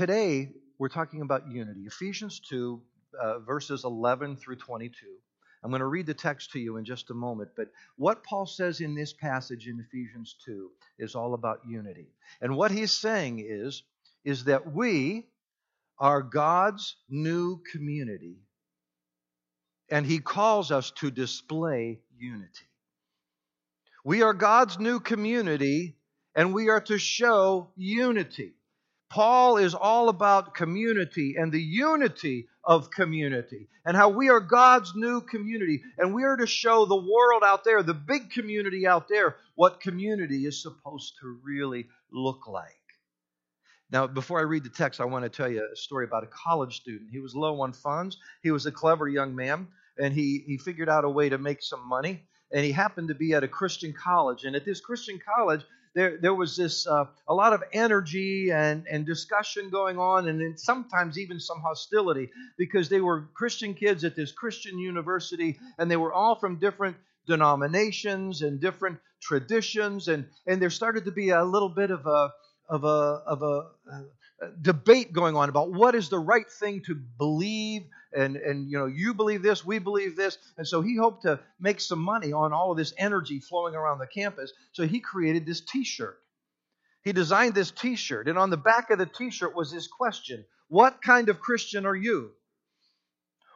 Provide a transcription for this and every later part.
today we're talking about unity. Ephesians 2, uh, verses 11 through 22. I'm going to read the text to you in just a moment, but what Paul says in this passage in Ephesians 2 is all about unity. And what he's saying is, is that we are God's new community, and he calls us to display unity. We are God's new community, and we are to show unity. Paul is all about community and the unity of community and how we are God's new community. And we are to show the world out there, the big community out there, what community is supposed to really look like. Now, before I read the text, I want to tell you a story about a college student. He was low on funds. He was a clever young man, and he, he figured out a way to make some money. And he happened to be at a Christian college. And at this Christian college, there, there was this uh, a lot of energy and, and discussion going on, and sometimes even some hostility because they were Christian kids at this Christian university, and they were all from different denominations and different traditions, and and there started to be a little bit of a of a of a, a Uh, debate going on about what is the right thing to believe and and you know you believe this we believe this. And so he hoped to make some money on all of this energy flowing around the campus. So he created this t-shirt. He designed this t-shirt and on the back of the t-shirt was this question what kind of christian are you?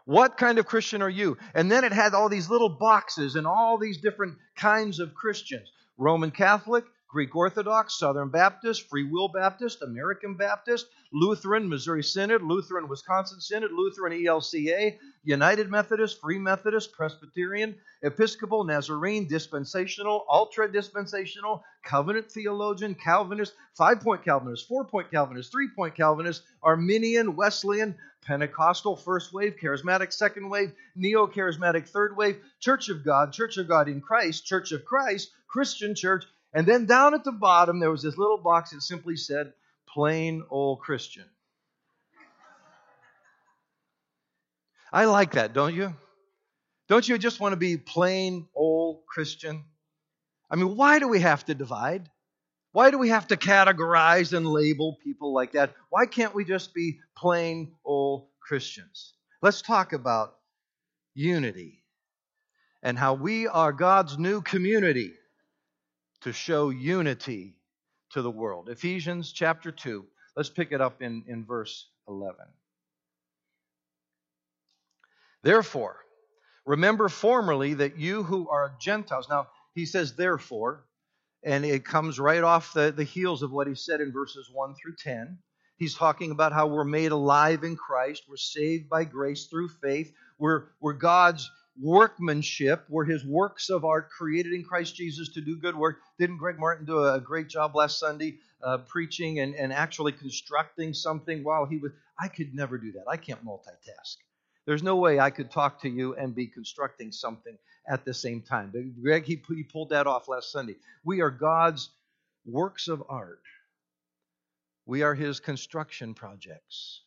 What kind of christian are you? And then it had all these little boxes and all these different kinds of christians. Roman catholic Greek Orthodox, Southern Baptist, Free Will Baptist, American Baptist, Lutheran, Missouri Synod, Lutheran, Wisconsin Synod, Lutheran ELCA, United Methodist, Free Methodist, Presbyterian, Episcopal, Nazarene, Dispensational, Ultra Dispensational, Covenant Theologian, Calvinist, Five Point Calvinist, Four Point Calvinist, Three Point Calvinist, Arminian, Wesleyan, Pentecostal, First Wave, Charismatic, Second Wave, Neo Charismatic, Third Wave, Church of God, Church of God in Christ, Church of Christ, Christian Church, and then down at the bottom, there was this little box that simply said, plain old Christian. I like that, don't you? Don't you just want to be plain old Christian? I mean, why do we have to divide? Why do we have to categorize and label people like that? Why can't we just be plain old Christians? Let's talk about unity and how we are God's new community to show unity to the world. Ephesians chapter 2. Let's pick it up in, in verse 11. Therefore, remember formerly that you who are Gentiles. Now, he says, therefore, and it comes right off the, the heels of what he said in verses 1 through 10. He's talking about how we're made alive in Christ. We're saved by grace through faith. We're, we're God's workmanship. We're his works of art created in Christ Jesus to do good work. Didn't Greg Martin do a great job last Sunday uh, preaching and, and actually constructing something while he was? I could never do that. I can't multitask. There's no way I could talk to you and be constructing something at the same time. But Greg, he, he pulled that off last Sunday. We are God's works of art. We are his construction projects,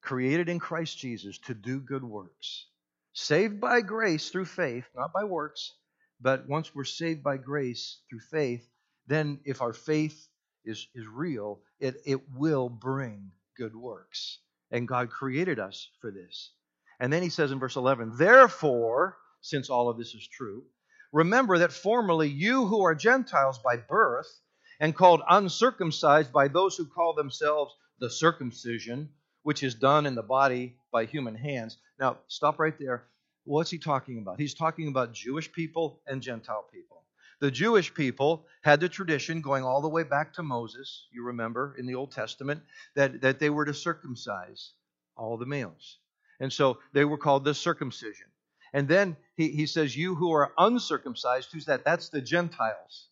created in Christ Jesus to do good works. Saved by grace through faith, not by works, but once we're saved by grace through faith, then if our faith is, is real, it, it will bring good works. And God created us for this. And then he says in verse 11, Therefore, since all of this is true, remember that formerly you who are Gentiles by birth and called uncircumcised by those who call themselves the circumcision, which is done in the body by human hands. Now, stop right there. What's he talking about? He's talking about Jewish people and Gentile people. The Jewish people had the tradition going all the way back to Moses, you remember in the Old Testament, that, that they were to circumcise all the males. And so they were called the circumcision. And then he, he says, You who are uncircumcised, who's that? That's the Gentiles.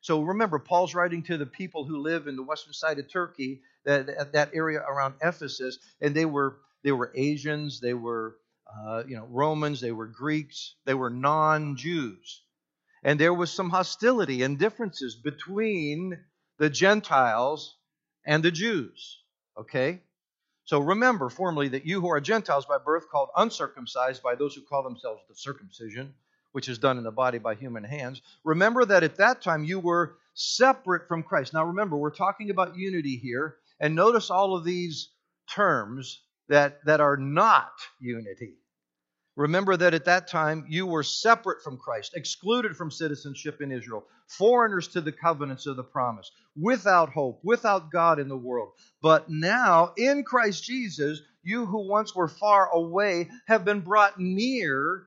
So remember, Paul's writing to the people who live in the western side of Turkey, that, that area around Ephesus, and they were they were Asians, they were uh, you know Romans, they were Greeks, they were non-Jews, and there was some hostility and differences between the Gentiles and the Jews. Okay, so remember formally that you who are Gentiles by birth, called uncircumcised by those who call themselves the circumcision, which is done in the body by human hands. Remember that at that time you were separate from Christ. Now remember, we're talking about unity here, and notice all of these terms that, that are not unity. Remember that at that time you were separate from Christ, excluded from citizenship in Israel, foreigners to the covenants of the promise, without hope, without God in the world. But now, in Christ Jesus, you who once were far away have been brought near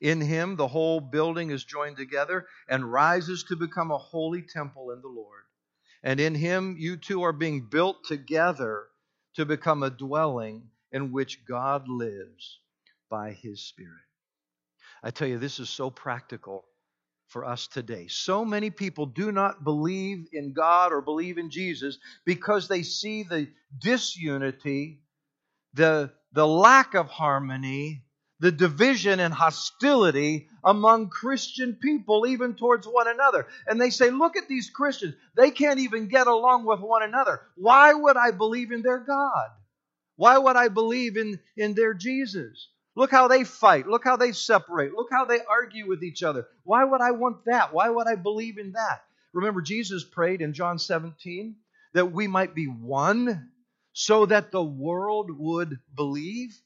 In him, the whole building is joined together and rises to become a holy temple in the Lord. And in him, you too are being built together to become a dwelling in which God lives by his Spirit. I tell you, this is so practical for us today. So many people do not believe in God or believe in Jesus because they see the disunity, the, the lack of harmony, the division and hostility among Christian people, even towards one another. And they say, Look at these Christians. They can't even get along with one another. Why would I believe in their God? Why would I believe in, in their Jesus? Look how they fight. Look how they separate. Look how they argue with each other. Why would I want that? Why would I believe in that? Remember, Jesus prayed in John 17 that we might be one so that the world would believe.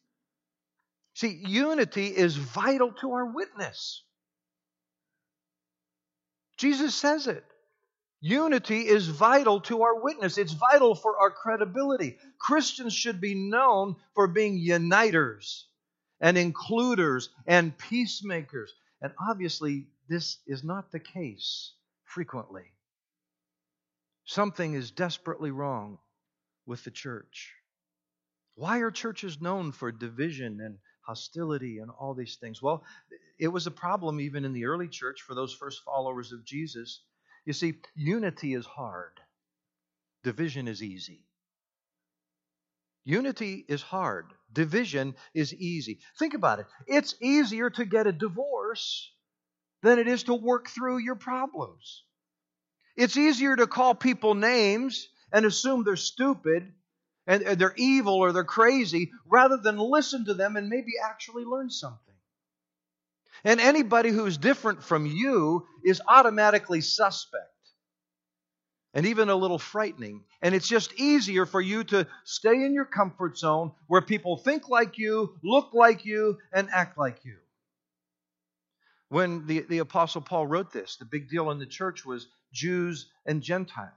See, unity is vital to our witness. Jesus says it. Unity is vital to our witness. It's vital for our credibility. Christians should be known for being uniters and includers and peacemakers. And obviously, this is not the case frequently. Something is desperately wrong with the church. Why are churches known for division and hostility and all these things? Well, it was a problem even in the early church for those first followers of Jesus. You see, unity is hard, division is easy. Unity is hard, division is easy. Think about it. It's easier to get a divorce than it is to work through your problems. It's easier to call people names and assume they're stupid and they're evil or they're crazy rather than listen to them and maybe actually learn something. And anybody who's different from you is automatically suspect and even a little frightening. And it's just easier for you to stay in your comfort zone where people think like you, look like you, and act like you. When the, the Apostle Paul wrote this, the big deal in the church was Jews and Gentiles.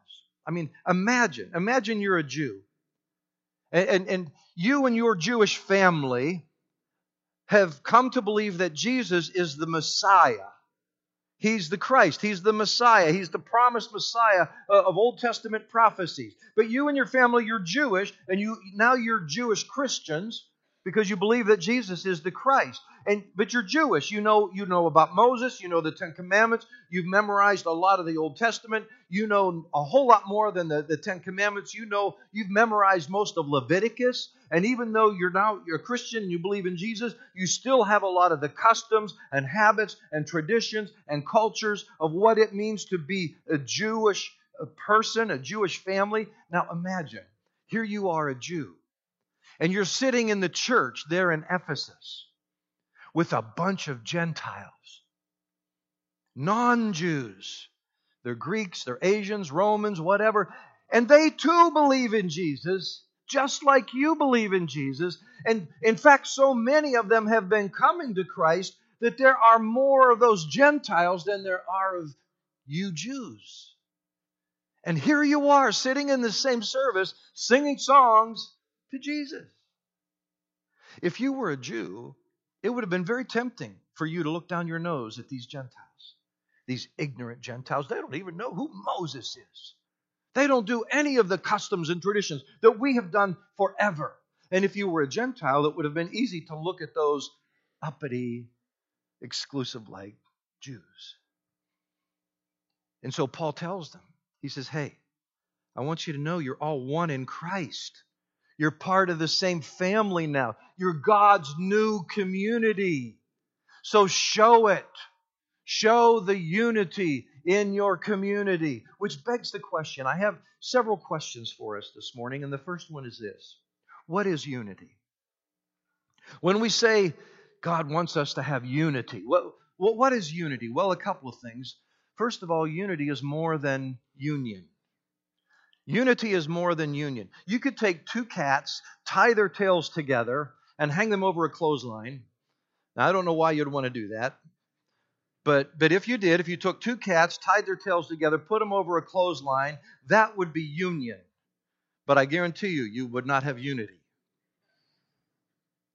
I mean, imagine, imagine you're a Jew and, and, and you and your Jewish family have come to believe that Jesus is the Messiah. He's the Christ. He's the Messiah. He's the promised Messiah uh, of Old Testament prophecies. But you and your family, you're Jewish, and you now you're Jewish Christians because you believe that Jesus is the Christ. And but you're Jewish. You know you know about Moses, you know the 10 commandments, you've memorized a lot of the Old Testament, you know a whole lot more than the, the 10 commandments. You know you've memorized most of Leviticus, and even though you're now you're a Christian and you believe in Jesus, you still have a lot of the customs and habits and traditions and cultures of what it means to be a Jewish person, a Jewish family. Now imagine, here you are a Jew and you're sitting in the church there in Ephesus with a bunch of Gentiles, non Jews. They're Greeks, they're Asians, Romans, whatever. And they too believe in Jesus, just like you believe in Jesus. And in fact, so many of them have been coming to Christ that there are more of those Gentiles than there are of you Jews. And here you are sitting in the same service singing songs to Jesus. If you were a Jew it would have been very tempting for you to look down your nose at these Gentiles, these ignorant Gentiles. They don't even know who Moses is. They don't do any of the customs and traditions that we have done forever. And if you were a Gentile, it would have been easy to look at those uppity, exclusive like Jews. And so Paul tells them, he says, Hey, I want you to know you're all one in Christ. You're part of the same family now. You're God's new community. So show it. Show the unity in your community, which begs the question. I have several questions for us this morning, and the first one is this What is unity? When we say God wants us to have unity, what, what is unity? Well, a couple of things. First of all, unity is more than union. Unity is more than union. You could take two cats, tie their tails together, and hang them over a clothesline. Now, I don't know why you'd want to do that. But, but if you did, if you took two cats, tied their tails together, put them over a clothesline, that would be union. But I guarantee you, you would not have unity.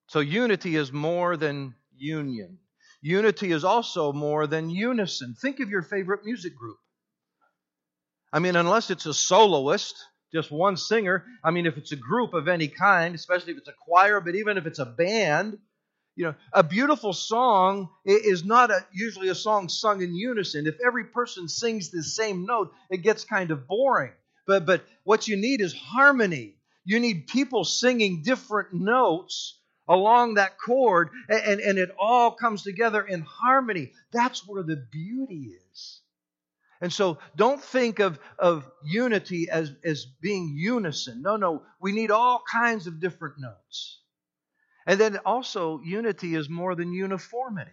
So unity is more than union. Unity is also more than unison. Think of your favorite music group. I mean, unless it's a soloist, just one singer, I mean, if it's a group of any kind, especially if it's a choir, but even if it's a band, you know, a beautiful song is not a, usually a song sung in unison. If every person sings the same note, it gets kind of boring. But, but what you need is harmony. You need people singing different notes along that chord, and, and, and it all comes together in harmony. That's where the beauty is. And so don't think of, of unity as, as being unison. No, no, we need all kinds of different notes. And then also, unity is more than uniformity.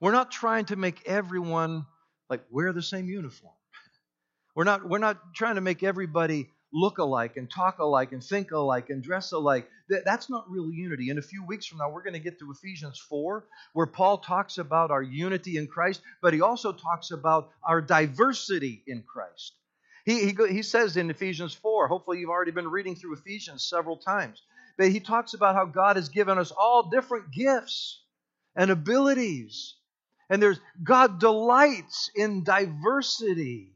We're not trying to make everyone like wear the same uniform. We're not, we're not trying to make everybody look alike and talk alike and think alike and dress alike. That's not real unity. In a few weeks from now, we're going to get to Ephesians 4, where Paul talks about our unity in Christ, but he also talks about our diversity in Christ. He, he, he says in Ephesians 4, hopefully you've already been reading through Ephesians several times, but he talks about how God has given us all different gifts and abilities. And there's God delights in diversity.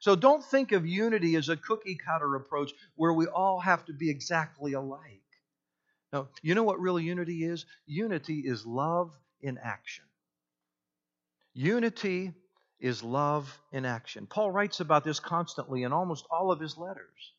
So don't think of unity as a cookie cutter approach where we all have to be exactly alike. No, you know what real unity is? Unity is love in action. Unity is love in action. Paul writes about this constantly in almost all of his letters.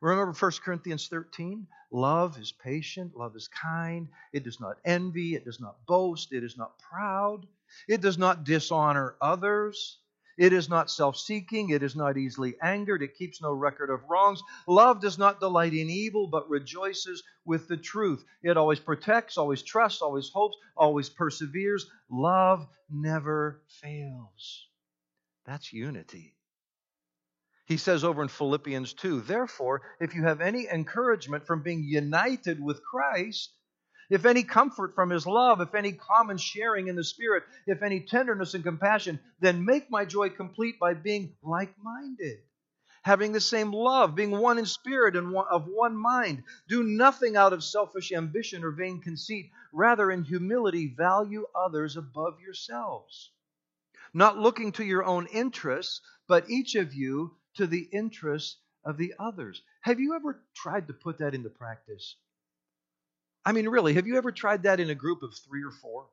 Remember 1 Corinthians 13? Love is patient, love is kind, it does not envy, it does not boast, it is not proud, it does not dishonor others. It is not self seeking. It is not easily angered. It keeps no record of wrongs. Love does not delight in evil, but rejoices with the truth. It always protects, always trusts, always hopes, always perseveres. Love never fails. That's unity. He says over in Philippians 2 Therefore, if you have any encouragement from being united with Christ, if any comfort from his love, if any common sharing in the Spirit, if any tenderness and compassion, then make my joy complete by being like minded, having the same love, being one in spirit and one, of one mind. Do nothing out of selfish ambition or vain conceit. Rather, in humility, value others above yourselves. Not looking to your own interests, but each of you to the interests of the others. Have you ever tried to put that into practice? I mean, really, have you ever tried that in a group of three or four?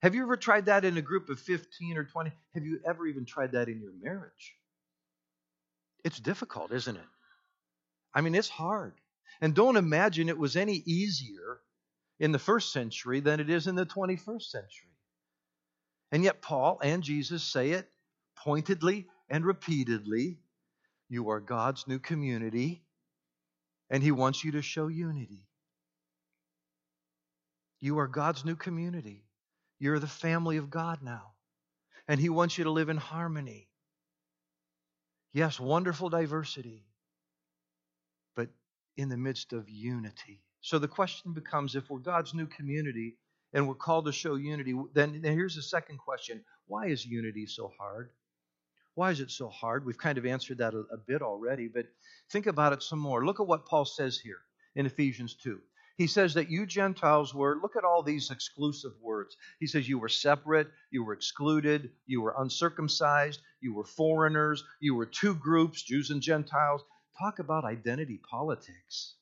Have you ever tried that in a group of 15 or 20? Have you ever even tried that in your marriage? It's difficult, isn't it? I mean, it's hard. And don't imagine it was any easier in the first century than it is in the 21st century. And yet, Paul and Jesus say it pointedly and repeatedly you are God's new community, and He wants you to show unity. You are God's new community. You're the family of God now. And He wants you to live in harmony. Yes, wonderful diversity, but in the midst of unity. So the question becomes if we're God's new community and we're called to show unity, then, here's the second question why is unity so hard? Why is it so hard? We've kind of answered that a, a bit already, but think about it some more. Look at what Paul says here in Ephesians 2. He says that you Gentiles were, look at all these exclusive words. He says you were separate, you were excluded, you were uncircumcised, you were foreigners, you were two groups, Jews and Gentiles. Talk about identity politics.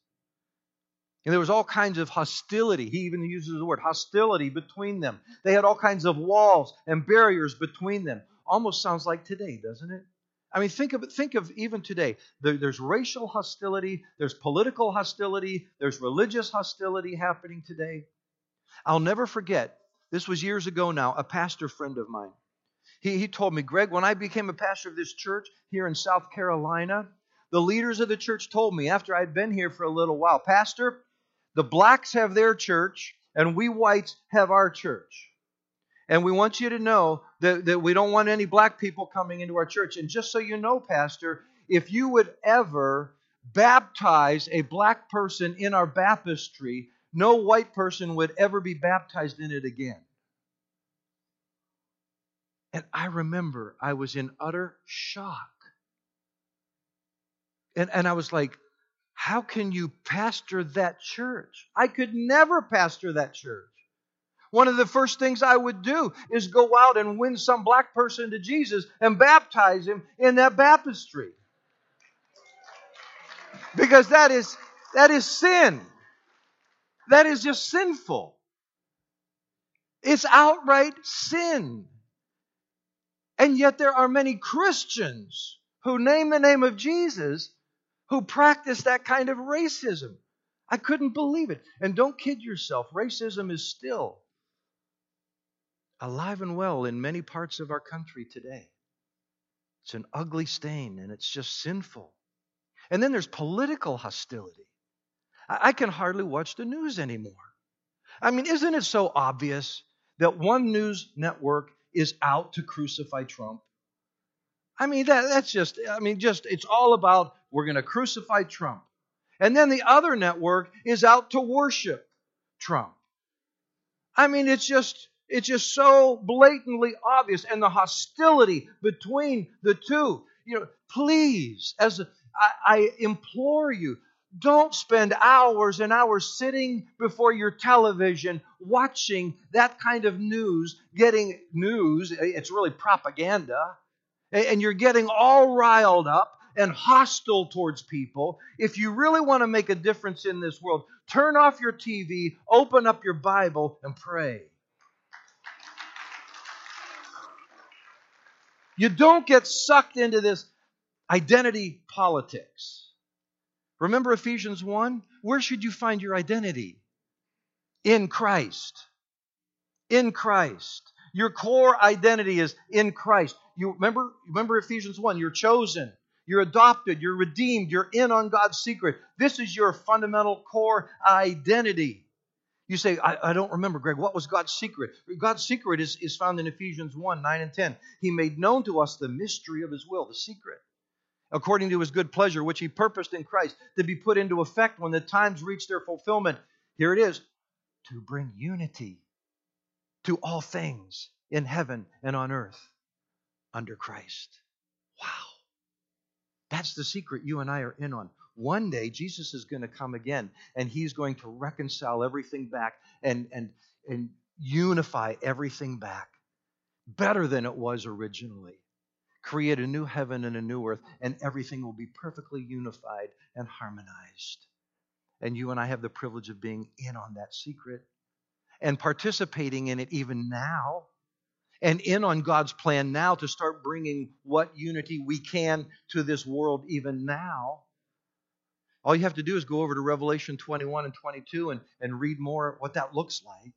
And there was all kinds of hostility. He even uses the word hostility between them. They had all kinds of walls and barriers between them. Almost sounds like today, doesn't it? I mean, think of think of even today. There, there's racial hostility, there's political hostility, there's religious hostility happening today. I'll never forget, this was years ago now, a pastor friend of mine. He, he told me, Greg, when I became a pastor of this church here in South Carolina, the leaders of the church told me after I'd been here for a little while, Pastor, the blacks have their church, and we whites have our church. And we want you to know that, that we don't want any black people coming into our church. And just so you know, Pastor, if you would ever baptize a black person in our baptistry, no white person would ever be baptized in it again. And I remember I was in utter shock. And, and I was like, how can you pastor that church? I could never pastor that church. One of the first things I would do is go out and win some black person to Jesus and baptize him in that baptistry. Because that is that is sin. That is just sinful. It's outright sin. And yet there are many Christians who name the name of Jesus who practice that kind of racism. I couldn't believe it. And don't kid yourself, racism is still alive and well in many parts of our country today. It's an ugly stain and it's just sinful. And then there's political hostility. I can hardly watch the news anymore. I mean, isn't it so obvious that one news network is out to crucify Trump? I mean, that, that's just, I mean, just, it's all about we're going to crucify Trump. And then the other network is out to worship Trump. I mean, it's just, it's just so blatantly obvious. And the hostility between the two. You know, please, as a, I, I implore you, don't spend hours and hours sitting before your television watching that kind of news, getting news. Eh, it's really propaganda and you're getting all riled up and hostile towards people, if you really want to make a difference in this world, turn off your TV, open up your Bible, and pray. You don't get sucked into this identity politics. Remember Ephesians 1? Where should you find your identity? In Christ. In Christ. Your core identity is in Christ. You remember, remember Ephesians 1, you're chosen, you're adopted, you're redeemed, you're in on God's secret. This is your fundamental core identity. You say, I, I, don't remember, Greg. What was God's secret? God's secret is, is found in Ephesians 1 9 and 10. He made known to us the mystery of His will, the secret, according to His good pleasure, which He purposed in Christ to be put into effect when the times reach their fulfillment. Here it is to bring unity to all things in heaven and on earth under Christ. Wow. That's the secret you and I are in on. One day, Jesus is going to come again, and he's going to reconcile everything back and, and, and unify everything back better than it was originally. Create a new heaven and a new earth, and everything will be perfectly unified and harmonized. And you and I have the privilege of being in on that secret and participating in it even now and in on God's plan now to start bringing what unity we can to this world even now. All you have to do is go over to Revelation 21 and 22 and, and read more what that looks like.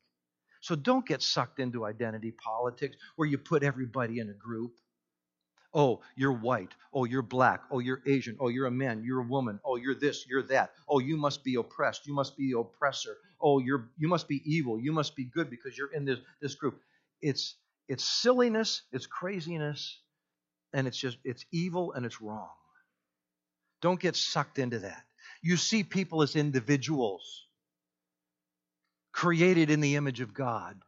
So don't get sucked into identity politics where you put everybody in a group. Oh, you're white. Oh, you're black. Oh, you're Asian. Oh, you're a man. You're a woman. Oh, you're this. You're that. Oh, you must be oppressed. You must be the oppressor oh, you're you must be evil, you must be good because you're in this this group. It's it's silliness, it's craziness, and it's just it's evil and it's wrong. Don't get sucked into that. You see people as individuals created in the image of God.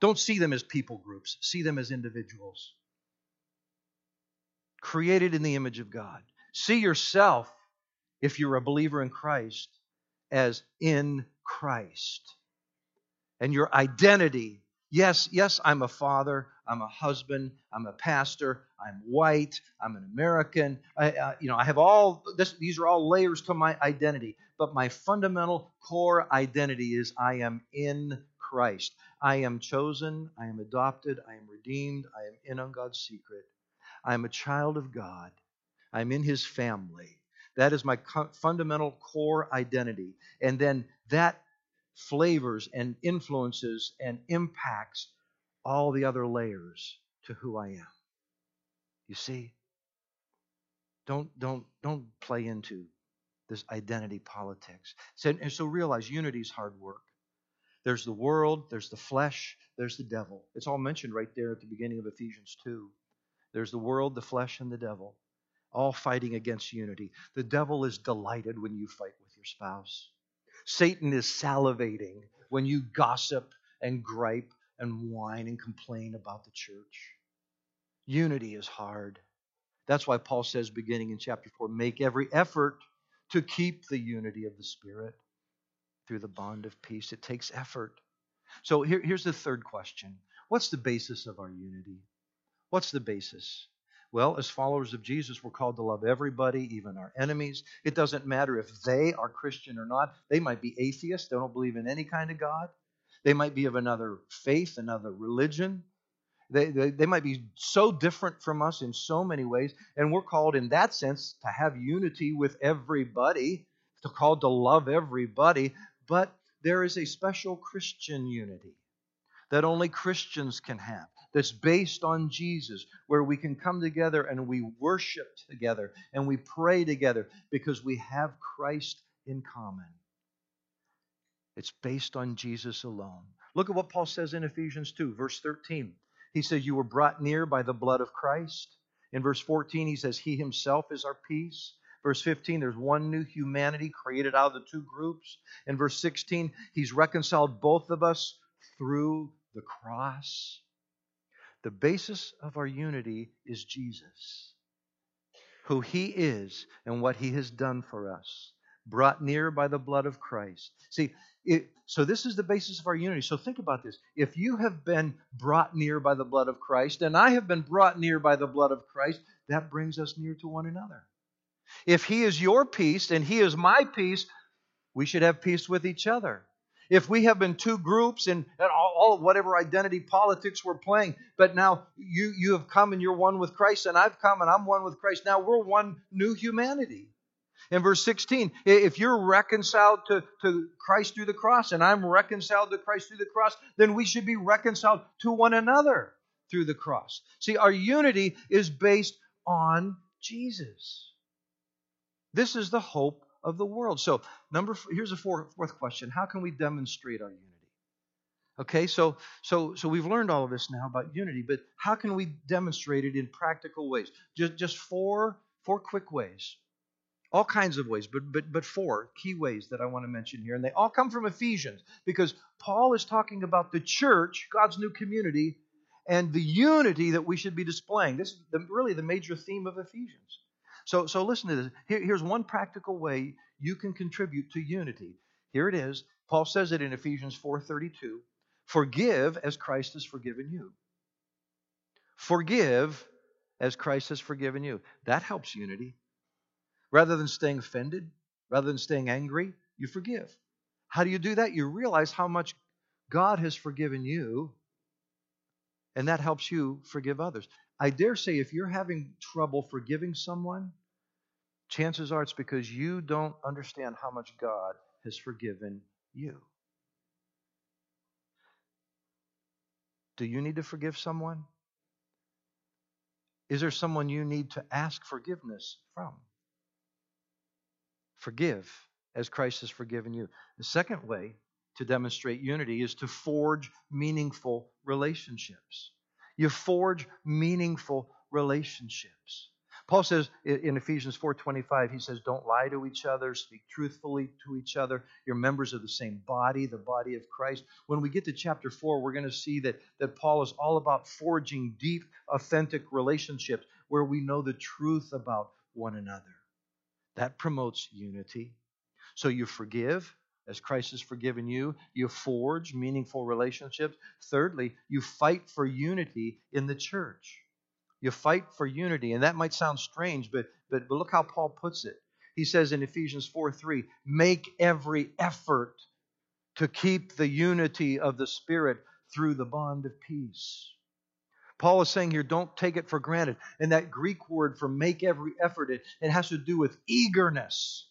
Don't see them as people groups, see them as individuals. Created in the image of God. See yourself, if you're a believer in Christ, as in Christ. And your identity Yes, yes, I'm a father, I'm a husband, I'm a pastor, I'm white, I'm an American. I, uh, you know, I have all this, these are all layers to my identity, but my fundamental core identity is I am in Christ. I am chosen, I am adopted, I am redeemed, I am in on God's secret. I am a child of God. I'm in his family. That is my fundamental core identity. And then that flavors and influences and impacts all the other layers to who I am. You see? Don't don't don't play into this identity politics. So, and so realize unity is hard work. There's the world, there's the flesh, there's the devil. It's all mentioned right there at the beginning of Ephesians 2. There's the world, the flesh, and the devil, all fighting against unity. The devil is delighted when you fight with your spouse. Satan is salivating when you gossip and gripe and whine and complain about the church. Unity is hard. That's why Paul says, beginning in chapter 4, make every effort to keep the unity of the Spirit through the bond of peace. It takes effort. So here, here's the third question What's the basis of our unity? What's the basis? Well, as followers of Jesus, we're called to love everybody, even our enemies. It doesn't matter if they are Christian or not. They might be atheists, they don't believe in any kind of God. They might be of another faith, another religion. They, they, they might be so different from us in so many ways. And we're called, in that sense, to have unity with everybody, to called to love everybody. But there is a special Christian unity that only Christians can have that's based on Jesus, where we can come together and we worship together and we pray together because we have Christ in common. It's based on Jesus alone. Look at what Paul says in Ephesians 2, verse 13. He says, You were brought near by the blood of Christ. In verse 14, he says, He himself is our peace. Verse 15, there's one new humanity created out of the two groups. In verse 16, he's reconciled both of us through the cross. The basis of our unity is Jesus, who He is and what He has done for us, brought near by the blood of Christ. See, it, so this is the basis of our unity. So think about this. If you have been brought near by the blood of Christ, and I have been brought near by the blood of Christ, that brings us near to one another. If He is your peace and He is my peace, we should have peace with each other if we have been two groups and, and all, all, whatever identity politics we're playing, but now you, you have come and you're one with Christ, and I've come and I'm one with Christ, now we're one new humanity. In verse 16, if you're reconciled to, to Christ through the cross and I'm reconciled to Christ through the cross, then we should be reconciled to one another through the cross. See, our unity is based on Jesus. This is the hope of the world. So, number here's a fourth, question: How can we demonstrate our unity? Okay, so so so we've learned all of this now about unity, but how can we demonstrate it in practical ways? Just just four four quick ways. All kinds of ways, but but but four key ways that I want to mention here, and they all come from Ephesians because Paul is talking about the church, God's new community, and the unity that we should be displaying. This is the, really the major theme of Ephesians. So, so listen to this. Here, here's one practical way you can contribute to unity. Here it is. Paul says it in Ephesians 4:32. Forgive as Christ has forgiven you. Forgive as Christ has forgiven you. That helps unity. Rather than staying offended, rather than staying angry, you forgive. How do you do that? You realize how much God has forgiven you, and that helps you forgive others. I dare say if you're having trouble forgiving someone, chances are it's because you don't understand how much God has forgiven you. Do you need to forgive someone? Is there someone you need to ask forgiveness from? Forgive as Christ has forgiven you. The second way to demonstrate unity is to forge meaningful relationships. You forge meaningful relationships. Paul says in Ephesians 4:25, he says, "Don't lie to each other, speak truthfully to each other. You're members of the same body, the body of Christ." When we get to chapter 4, we're going to see that, that Paul is all about forging deep, authentic relationships where we know the truth about one another. That promotes unity. So you forgive as Christ has forgiven you. You forge meaningful relationships. Thirdly, you fight for unity in the church. You fight for unity. And that might sound strange, but, but, but look how Paul puts it. He says in Ephesians 4 3, make every effort to keep the unity of the Spirit through the bond of peace. Paul is saying here, don't take it for granted. And that Greek word for make every effort, it, it has to do with eagerness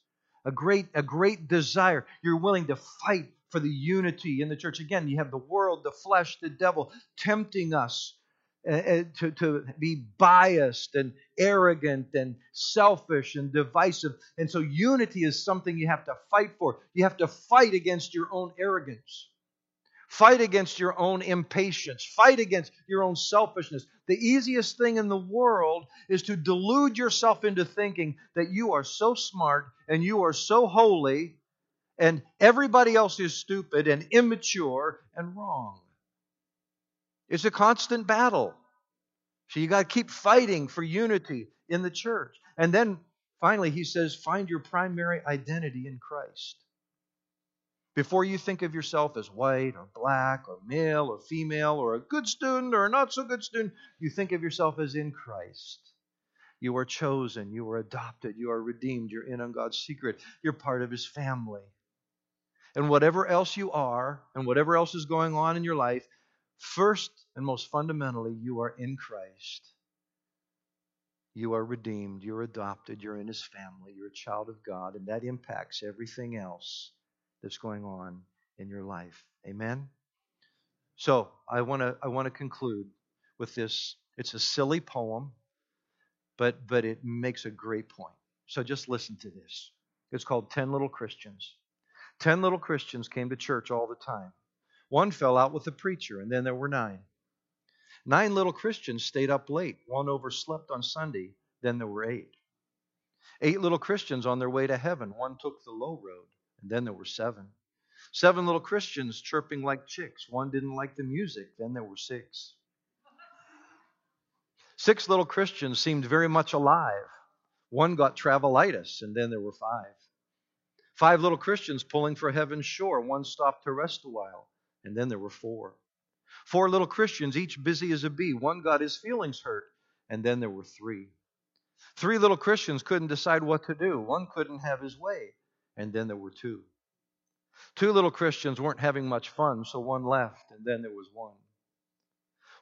a great, a great desire. You're willing to fight for the unity in the church. Again, you have the world, the flesh, the devil tempting us uh, to, to be biased and arrogant and selfish and divisive. And so, unity is something you have to fight for. You have to fight against your own arrogance. Fight against your own impatience. Fight against your own selfishness. The easiest thing in the world is to delude yourself into thinking that you are so smart and you are so holy and everybody else is stupid and immature and wrong. It's a constant battle. So you got to keep fighting for unity in the church. And then finally, he says, find your primary identity in Christ. Before you think of yourself as white or black or male or female or a good student or a not so good student, you think of yourself as in Christ. You are chosen, you are adopted, you are redeemed, you're in on God's secret, you're part of His family. And whatever else you are, and whatever else is going on in your life, first and most fundamentally, you are in Christ. You are redeemed, you're adopted, you're in His family, you're a child of God, and that impacts everything else that's going on in your life. Amen? So I want to I want to conclude with this. It's a silly poem, but but it makes a great point. So just listen to this. It's called Ten Little Christians. Ten little Christians came to church all the time. One fell out with the preacher, and then there were nine. Nine little Christians stayed up late. One overslept on Sunday, then there were eight. Eight little Christians on their way to heaven. One took the low road. And then there were seven. Seven little Christians chirping like chicks. One didn't like the music. Then there were six. Six little Christians seemed very much alive. One got travelitis, and then there were five. Five little Christians pulling for heaven's shore. One stopped to rest a while, and then there were four. Four little Christians, each busy as a bee. One got his feelings hurt, and then there were three. Three little Christians couldn't decide what to do. One couldn't have his way, and then there were two. Two little Christians weren't having much fun, so one left, and then there was one.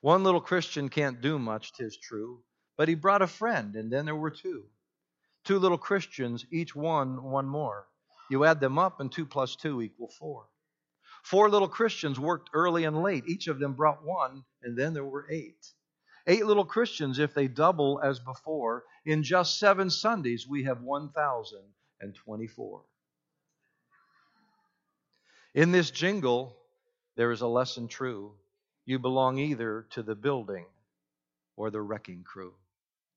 One little Christian can't do much, tis true, but he brought a friend, and then there were two. Two little Christians, each one one more. You add them up, and two plus two equal four. Four little Christians worked early and late. Each of them brought one, and then there were eight. Eight little Christians, if they double as before, in just seven Sundays, we have 1,024. In this jingle, there is a lesson true. You belong either to the building or the wrecking crew.